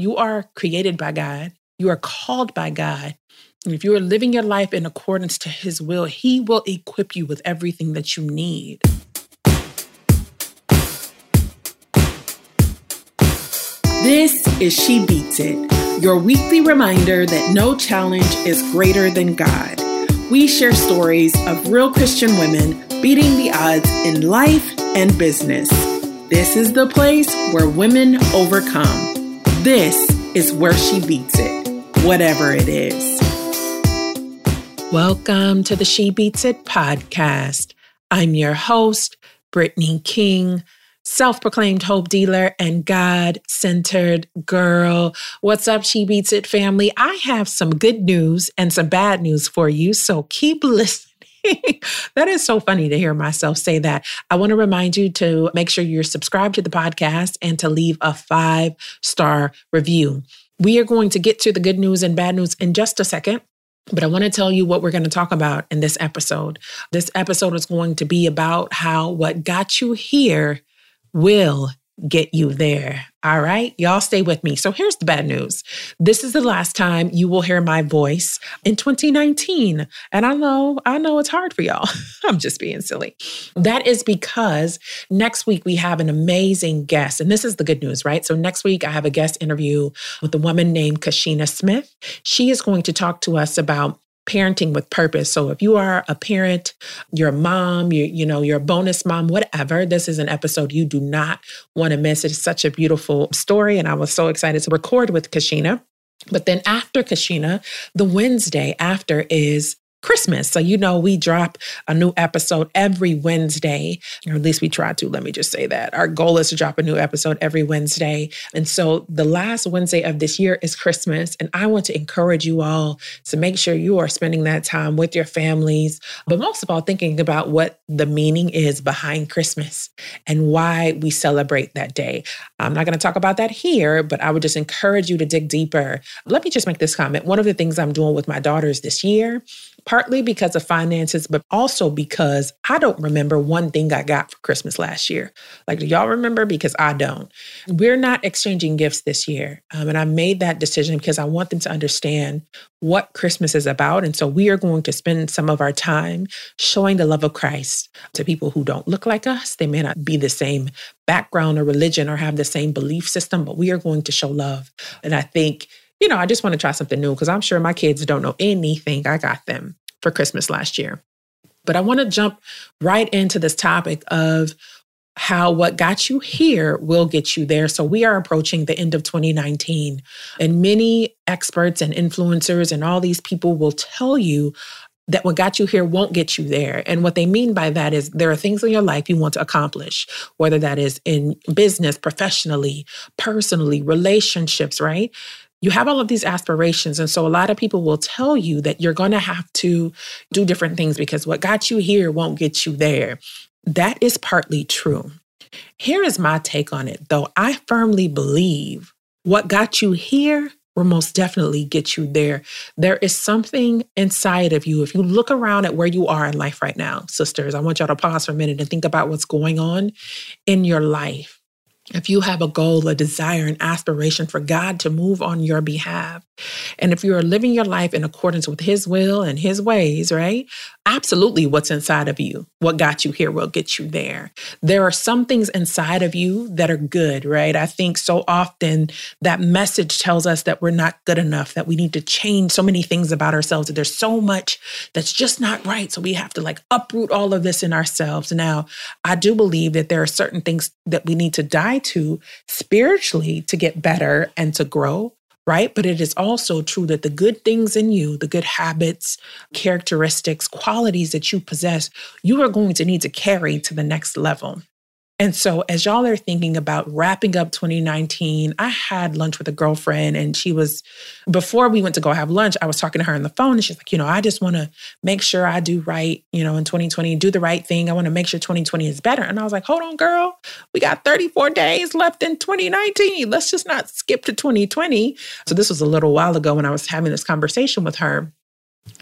You are created by God, you are called by God. And if you are living your life in accordance to His will, He will equip you with everything that you need. This is She Beats It, your weekly reminder that no challenge is greater than God. We share stories of real Christian women beating the odds in life and business. This is the place where women overcome. This is where she beats it, whatever it is. Welcome to the She Beats It podcast. I'm your host, Brittany King self proclaimed hope dealer and God centered girl. What's up, She Beats It family? I have some good news and some bad news for you, so keep listening. that is so funny to hear myself say that. I want to remind you to make sure you're subscribed to the podcast and to leave a five star review. We are going to get to the good news and bad news in just a second. But I want to tell you what we're going to talk about in this episode. This episode is going to be about how what got you here will get you there. All right, y'all stay with me. So here's the bad news. This is the last time you will hear my voice in 2019. And I know, I know it's hard for y'all. I'm just being silly. That is because next week we have an amazing guest. And this is the good news, right? So next week I have a guest interview with a woman named Kashina Smith. She is going to talk to us about parenting with purpose. So if you are a parent, you're a mom, you you know, a bonus mom, whatever, this is an episode you do not want to miss. It's such a beautiful story and I was so excited to record with Kashina. But then after Kashina, the Wednesday after is Christmas. So, you know, we drop a new episode every Wednesday, or at least we try to. Let me just say that. Our goal is to drop a new episode every Wednesday. And so, the last Wednesday of this year is Christmas. And I want to encourage you all to make sure you are spending that time with your families, but most of all, thinking about what the meaning is behind Christmas and why we celebrate that day. I'm not going to talk about that here, but I would just encourage you to dig deeper. Let me just make this comment. One of the things I'm doing with my daughters this year partly because of finances, but also because I don't remember one thing I got for Christmas last year. Like, do y'all remember? Because I don't. We're not exchanging gifts this year. Um, and I made that decision because I want them to understand what Christmas is about. And so we are going to spend some of our time showing the love of Christ to people who don't look like us. They may not be the same background or religion or have the same belief system, but we are going to show love. And I think you know, I just want to try something new because I'm sure my kids don't know anything I got them for Christmas last year. But I want to jump right into this topic of how what got you here will get you there. So we are approaching the end of 2019, and many experts and influencers and all these people will tell you that what got you here won't get you there. And what they mean by that is there are things in your life you want to accomplish, whether that is in business, professionally, personally, relationships, right? You have all of these aspirations. And so a lot of people will tell you that you're going to have to do different things because what got you here won't get you there. That is partly true. Here is my take on it, though. I firmly believe what got you here will most definitely get you there. There is something inside of you. If you look around at where you are in life right now, sisters, I want y'all to pause for a minute and think about what's going on in your life if you have a goal, a desire, an aspiration for God to move on your behalf, and if you are living your life in accordance with His will and His ways, right? Absolutely, what's inside of you, what got you here will get you there. There are some things inside of you that are good, right? I think so often that message tells us that we're not good enough, that we need to change so many things about ourselves, that there's so much that's just not right. So we have to like uproot all of this in ourselves. Now, I do believe that there are certain things that we need to die to spiritually to get better and to grow right? But it is also true that the good things in you, the good habits, characteristics, qualities that you possess, you are going to need to carry to the next level. And so, as y'all are thinking about wrapping up 2019, I had lunch with a girlfriend, and she was, before we went to go have lunch, I was talking to her on the phone, and she's like, You know, I just want to make sure I do right, you know, in 2020, do the right thing. I want to make sure 2020 is better. And I was like, Hold on, girl. We got 34 days left in 2019. Let's just not skip to 2020. So, this was a little while ago when I was having this conversation with her.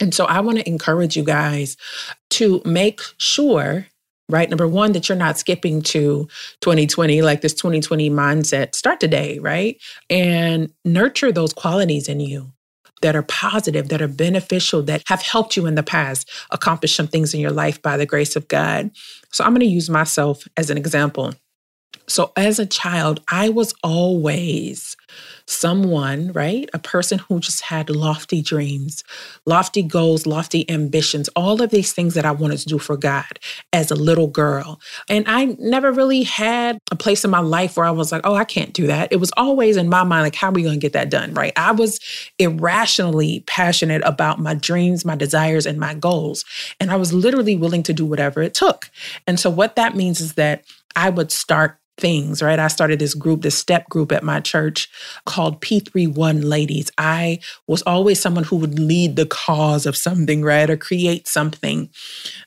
And so, I want to encourage you guys to make sure right? Number one, that you're not skipping to 2020, like this 2020 mindset. Start today, right? And nurture those qualities in you that are positive, that are beneficial, that have helped you in the past accomplish some things in your life by the grace of God. So I'm going to use myself as an example. So, as a child, I was always someone, right? A person who just had lofty dreams, lofty goals, lofty ambitions, all of these things that I wanted to do for God as a little girl. And I never really had a place in my life where I was like, oh, I can't do that. It was always in my mind, like, how are we going to get that done, right? I was irrationally passionate about my dreams, my desires, and my goals. And I was literally willing to do whatever it took. And so, what that means is that I would start things, right? I started this group, this step group at my church called P31 Ladies. I was always someone who would lead the cause of something, right? Or create something.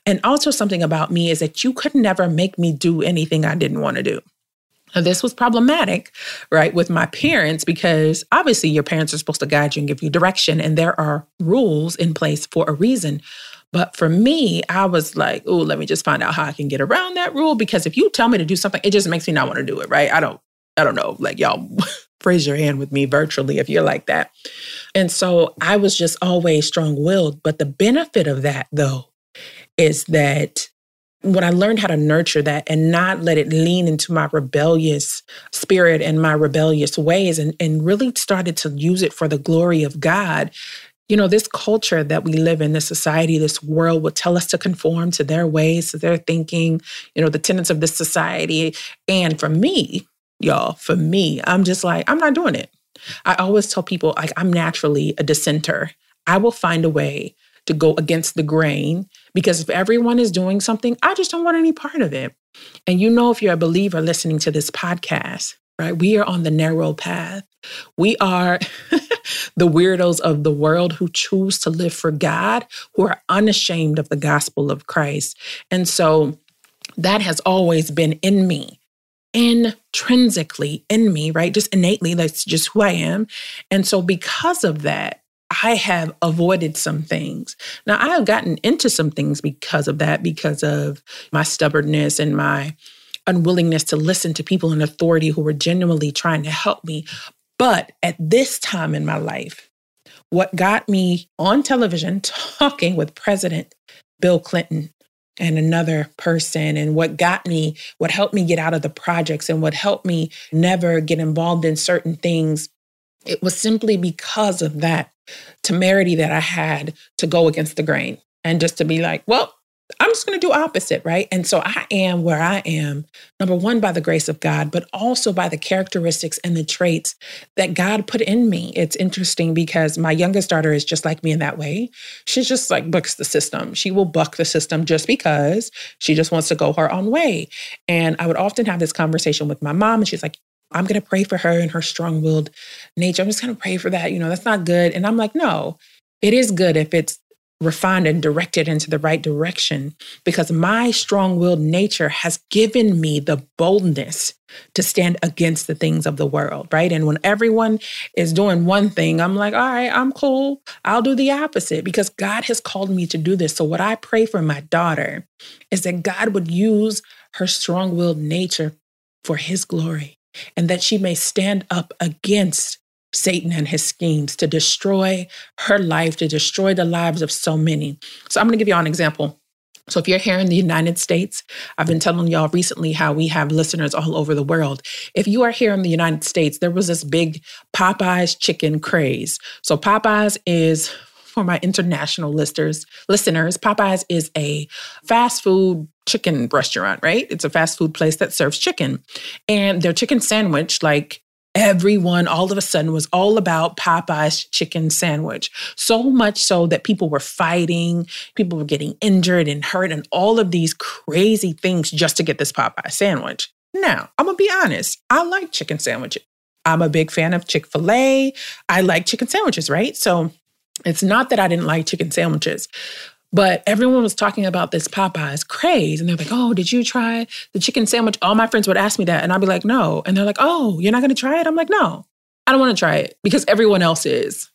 And also, something about me is that you could never make me do anything I didn't want to do. Now, this was problematic, right, with my parents because obviously your parents are supposed to guide you and give you direction, and there are rules in place for a reason. But for me, I was like, oh, let me just find out how I can get around that rule. Because if you tell me to do something, it just makes me not want to do it, right? I don't, I don't know. Like y'all raise your hand with me virtually if you're like that. And so I was just always strong-willed. But the benefit of that though is that when I learned how to nurture that and not let it lean into my rebellious spirit and my rebellious ways and, and really started to use it for the glory of God, you know, this culture that we live in, this society, this world would tell us to conform to their ways, to their thinking, you know, the tenets of this society. And for me, y'all, for me, I'm just like, I'm not doing it. I always tell people, like, I'm naturally a dissenter. I will find a way to go against the grain because if everyone is doing something, I just don't want any part of it. And you know, if you're a believer listening to this podcast, right, we are on the narrow path. We are the weirdos of the world who choose to live for God, who are unashamed of the gospel of Christ. And so that has always been in me, intrinsically in me, right? Just innately, that's just who I am. And so because of that, I have avoided some things. Now, I have gotten into some things because of that, because of my stubbornness and my unwillingness to listen to people in authority who were genuinely trying to help me. But at this time in my life, what got me on television talking with President Bill Clinton and another person, and what got me, what helped me get out of the projects, and what helped me never get involved in certain things, it was simply because of that temerity that I had to go against the grain and just to be like, well, I'm just going to do opposite, right? And so I am where I am, number one, by the grace of God, but also by the characteristics and the traits that God put in me. It's interesting because my youngest daughter is just like me in that way. She's just like bucks the system. She will buck the system just because she just wants to go her own way. And I would often have this conversation with my mom, and she's like, I'm going to pray for her and her strong willed nature. I'm just going to pray for that. You know, that's not good. And I'm like, no, it is good if it's refined and directed into the right direction because my strong willed nature has given me the boldness to stand against the things of the world, right? And when everyone is doing one thing, I'm like, all right, I'm cool. I'll do the opposite because God has called me to do this. So, what I pray for my daughter is that God would use her strong willed nature for his glory and that she may stand up against Satan and his schemes to destroy her life, to destroy the lives of so many. So I'm going to give you all an example. So, if you're here in the United States, I've been telling y'all recently how we have listeners all over the world. If you are here in the United States, there was this big Popeyes chicken craze. So, Popeyes is for my international listeners, listeners, Popeyes is a fast food chicken restaurant, right? It's a fast food place that serves chicken. And their chicken sandwich, like everyone all of a sudden was all about Popeye's chicken sandwich. So much so that people were fighting, people were getting injured and hurt, and all of these crazy things just to get this Popeye sandwich. Now, I'm gonna be honest, I like chicken sandwiches. I'm a big fan of Chick fil A. I like chicken sandwiches, right? So it's not that I didn't like chicken sandwiches, but everyone was talking about this Popeyes craze. And they're like, oh, did you try the chicken sandwich? All my friends would ask me that. And I'd be like, no. And they're like, oh, you're not going to try it? I'm like, no, I don't want to try it because everyone else is.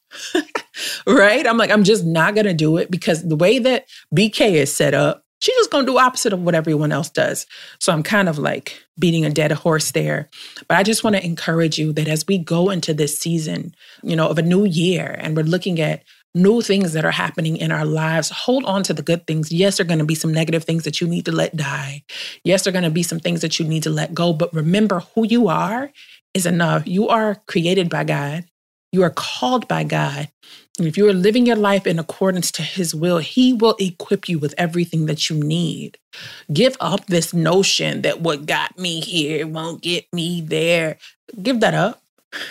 right? I'm like, I'm just not going to do it because the way that BK is set up, she's just going to do opposite of what everyone else does. So I'm kind of like beating a dead horse there. But I just want to encourage you that as we go into this season, you know, of a new year and we're looking at new things that are happening in our lives, hold on to the good things. Yes, there are going to be some negative things that you need to let die. Yes, there are going to be some things that you need to let go. But remember who you are is enough. You are created by God. You are called by God. And if you are living your life in accordance to his will, he will equip you with everything that you need. Give up this notion that what got me here won't get me there. Give that up.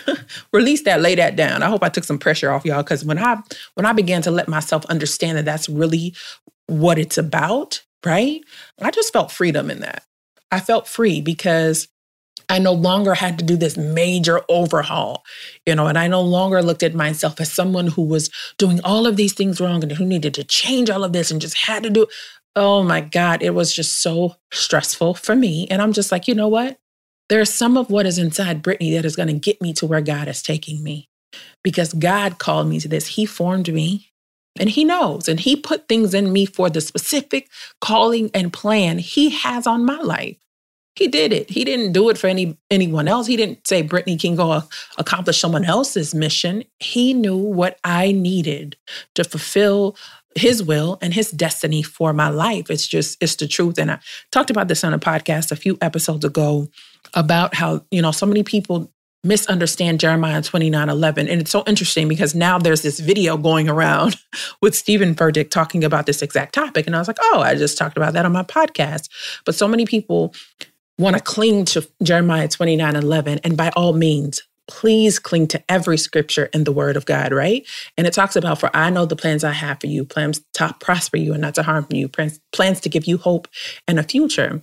Release that, lay that down. I hope I took some pressure off y'all cuz when I when I began to let myself understand that that's really what it's about, right? I just felt freedom in that. I felt free because I no longer had to do this major overhaul, you know, and I no longer looked at myself as someone who was doing all of these things wrong and who needed to change all of this and just had to do. Oh my God, it was just so stressful for me. And I'm just like, you know what? There's some of what is inside Brittany that is going to get me to where God is taking me because God called me to this. He formed me and He knows, and He put things in me for the specific calling and plan He has on my life. He did it. He didn't do it for any anyone else. He didn't say Brittany can go accomplish someone else's mission. He knew what I needed to fulfill his will and his destiny for my life. It's just it's the truth. And I talked about this on a podcast a few episodes ago about how, you know, so many people misunderstand Jeremiah 29 11. And it's so interesting because now there's this video going around with Steven Furtick talking about this exact topic. And I was like, oh, I just talked about that on my podcast. But so many people want to cling to Jeremiah 29 11, and by all means, please cling to every scripture in the word of God, right? And it talks about, for I know the plans I have for you, plans to prosper you and not to harm you, plans, to give you hope and a future.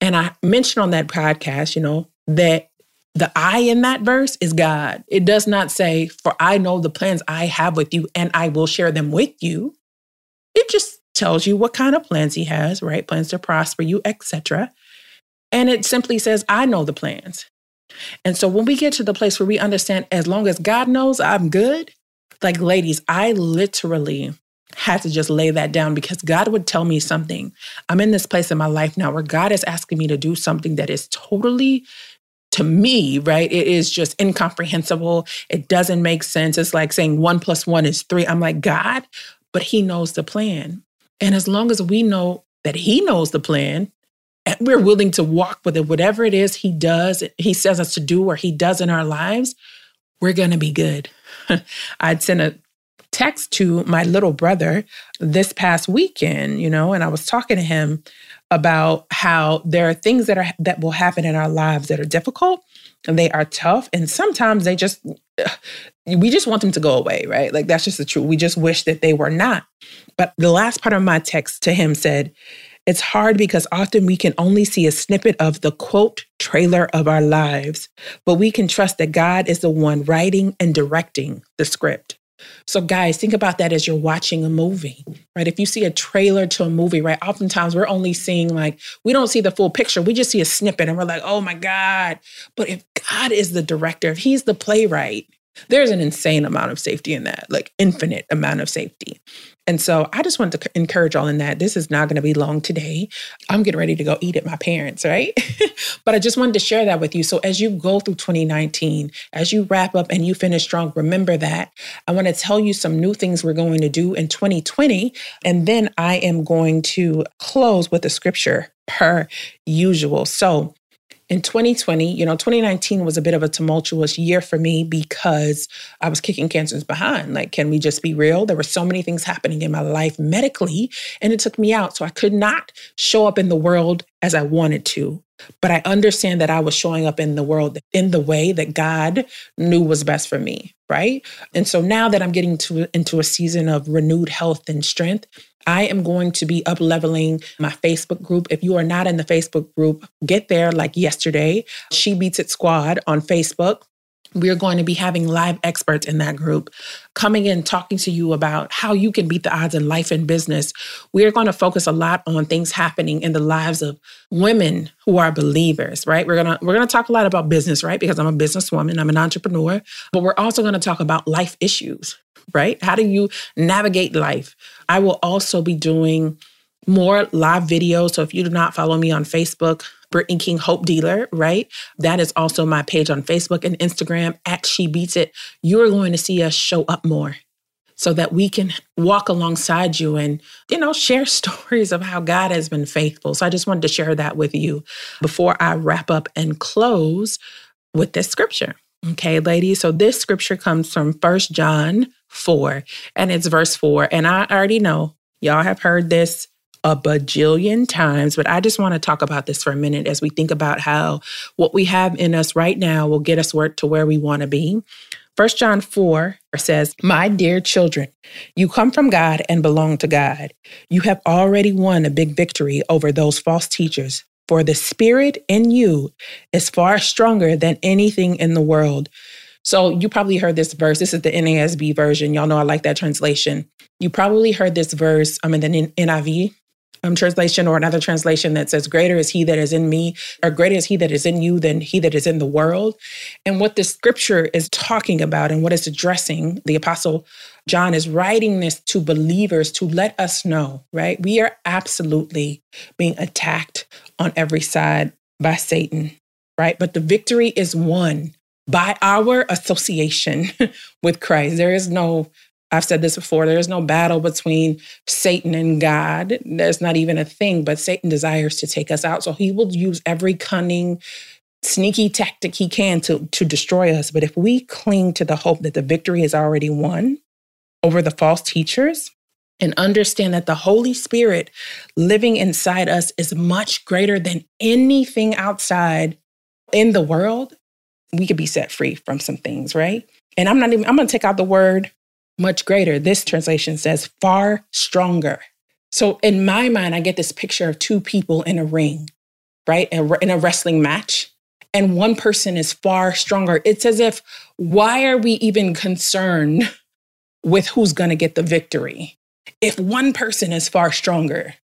And I mentioned on that podcast, you know, that the I in that verse is God. It does not say, for I know the plans I have with you and I will share them with you. It just tells you what kind of plans he has, right? Plans to prosper you, etc. And it simply says, I know the plans. And so when we get to the place where we understand, as long as God knows I'm good, like ladies, I literally had to just lay that down because God would tell me something. I'm in this place in my life now where God is asking me to do something that is totally to me, right? It is just incomprehensible. It doesn't make sense. It's like saying one plus one is three. I'm like, God, but He knows the plan. And as long as we know that He knows the plan, and we're willing to walk with it, whatever it is he does, he says us to do or he does in our lives, we're going to be good. I'd sent a text to my little brother this past weekend, you know, and I was talking to him about how there are things that are that will happen in our lives that are difficult and they are tough and sometimes they just we just want them to go away, right? Like that's just the truth. We just wish that they were not. But the last part of my text to him said, it's hard because often we can only see a snippet of the quote trailer of our lives, but we can trust that God is the one writing and directing the script. So, guys, think about that as you're watching a movie, right? If you see a trailer to a movie, right, oftentimes we're only seeing like, we don't see the full picture. We just see a snippet and we're like, oh my God. But if God is the director, if He's the playwright, there's an insane amount of safety in that, like infinite amount of safety. And so I just wanted to encourage all in that. This is not going to be long today. I'm getting ready to go eat at my parents', right? but I just wanted to share that with you. So as you go through 2019, as you wrap up and you finish strong, remember that. I want to tell you some new things we're going to do in 2020. And then I am going to close with a scripture per usual. So in 2020, you know, 2019 was a bit of a tumultuous year for me because I was kicking cancers behind. Like, can we just be real? There were so many things happening in my life medically, and it took me out. So I could not show up in the world as I wanted to. But I understand that I was showing up in the world in the way that God knew was best for me, right? And so now that I'm getting to into a season of renewed health and strength, I am going to be up leveling my Facebook group. If you are not in the Facebook group, get there like yesterday. She Beats It Squad on Facebook. We're going to be having live experts in that group coming in talking to you about how you can beat the odds in life and business. We're going to focus a lot on things happening in the lives of women who are believers, right? We're going to we're going to talk a lot about business, right? Because I'm a businesswoman, I'm an entrepreneur, but we're also going to talk about life issues, right? How do you navigate life? I will also be doing more live videos. So if you do not follow me on Facebook, Brittany King Hope Dealer, right? That is also my page on Facebook and Instagram at She Beats It. You're going to see us show up more so that we can walk alongside you and, you know, share stories of how God has been faithful. So I just wanted to share that with you before I wrap up and close with this scripture. Okay, ladies. So this scripture comes from First John 4, and it's verse 4. And I already know y'all have heard this a bajillion times, but I just want to talk about this for a minute as we think about how what we have in us right now will get us to where we want to be. 1 John 4 says, My dear children, you come from God and belong to God. You have already won a big victory over those false teachers, for the spirit in you is far stronger than anything in the world. So you probably heard this verse. This is the NASB version. Y'all know I like that translation. You probably heard this verse I'm in the NIV um, translation or another translation that says, Greater is he that is in me, or greater is he that is in you than he that is in the world. And what the scripture is talking about and what it's addressing, the apostle John is writing this to believers to let us know, right? We are absolutely being attacked on every side by Satan, right? But the victory is won by our association with Christ. There is no I've said this before there is no battle between Satan and God. There's not even a thing, but Satan desires to take us out. So he will use every cunning, sneaky tactic he can to, to destroy us. But if we cling to the hope that the victory is already won over the false teachers, and understand that the Holy Spirit living inside us is much greater than anything outside in the world, we could be set free from some things, right? And I'm not even, I'm to take out the word much greater. This translation says far stronger. So in my mind, I get this picture of two people in a ring, right? In a wrestling match. And one person is far stronger. It's as if, why are we even concerned with who's going to get the victory? If one person is far stronger,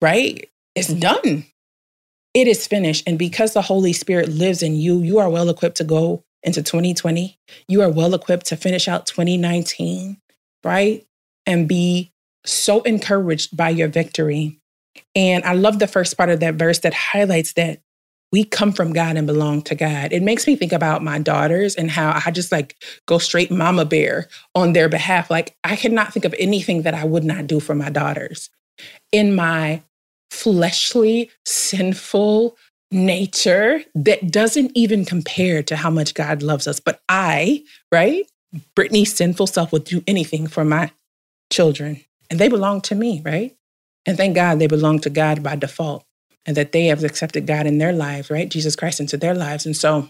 right? It's done. It is finished. And because the Holy Spirit lives in you, you are well equipped to go into 2020. You are well equipped to finish out 2019, right? And be so encouraged by your victory. And I love the first part of that verse that highlights that we come from God and belong to God. It makes me think about my daughters and how I just like go straight mama bear on their behalf. Like I cannot think of anything that I would not do for my daughters. In my fleshly, sinful, nature that doesn't even compare to how much God loves us. But I, right? Brittany's sinful self would do anything for my children. And they belong to me, right? And thank God they belong to God by default and that they have accepted God in their lives, right? Jesus Christ into their lives. And so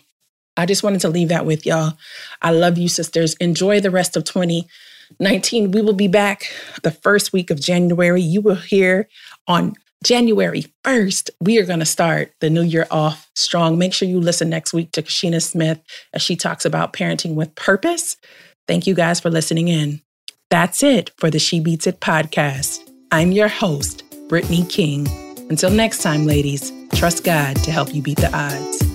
I just wanted to leave that with y'all. I love you, sisters. Enjoy the rest of 2019. We will be back the first week of January. You will hear on January 1st, we are going to start the new year off strong. Make sure you listen next week to Kashina Smith as she talks about parenting with purpose. Thank you guys for listening in. That's it for the She Beats It podcast. I'm your host, Brittany King. Until next time, ladies, trust God to help you beat the odds.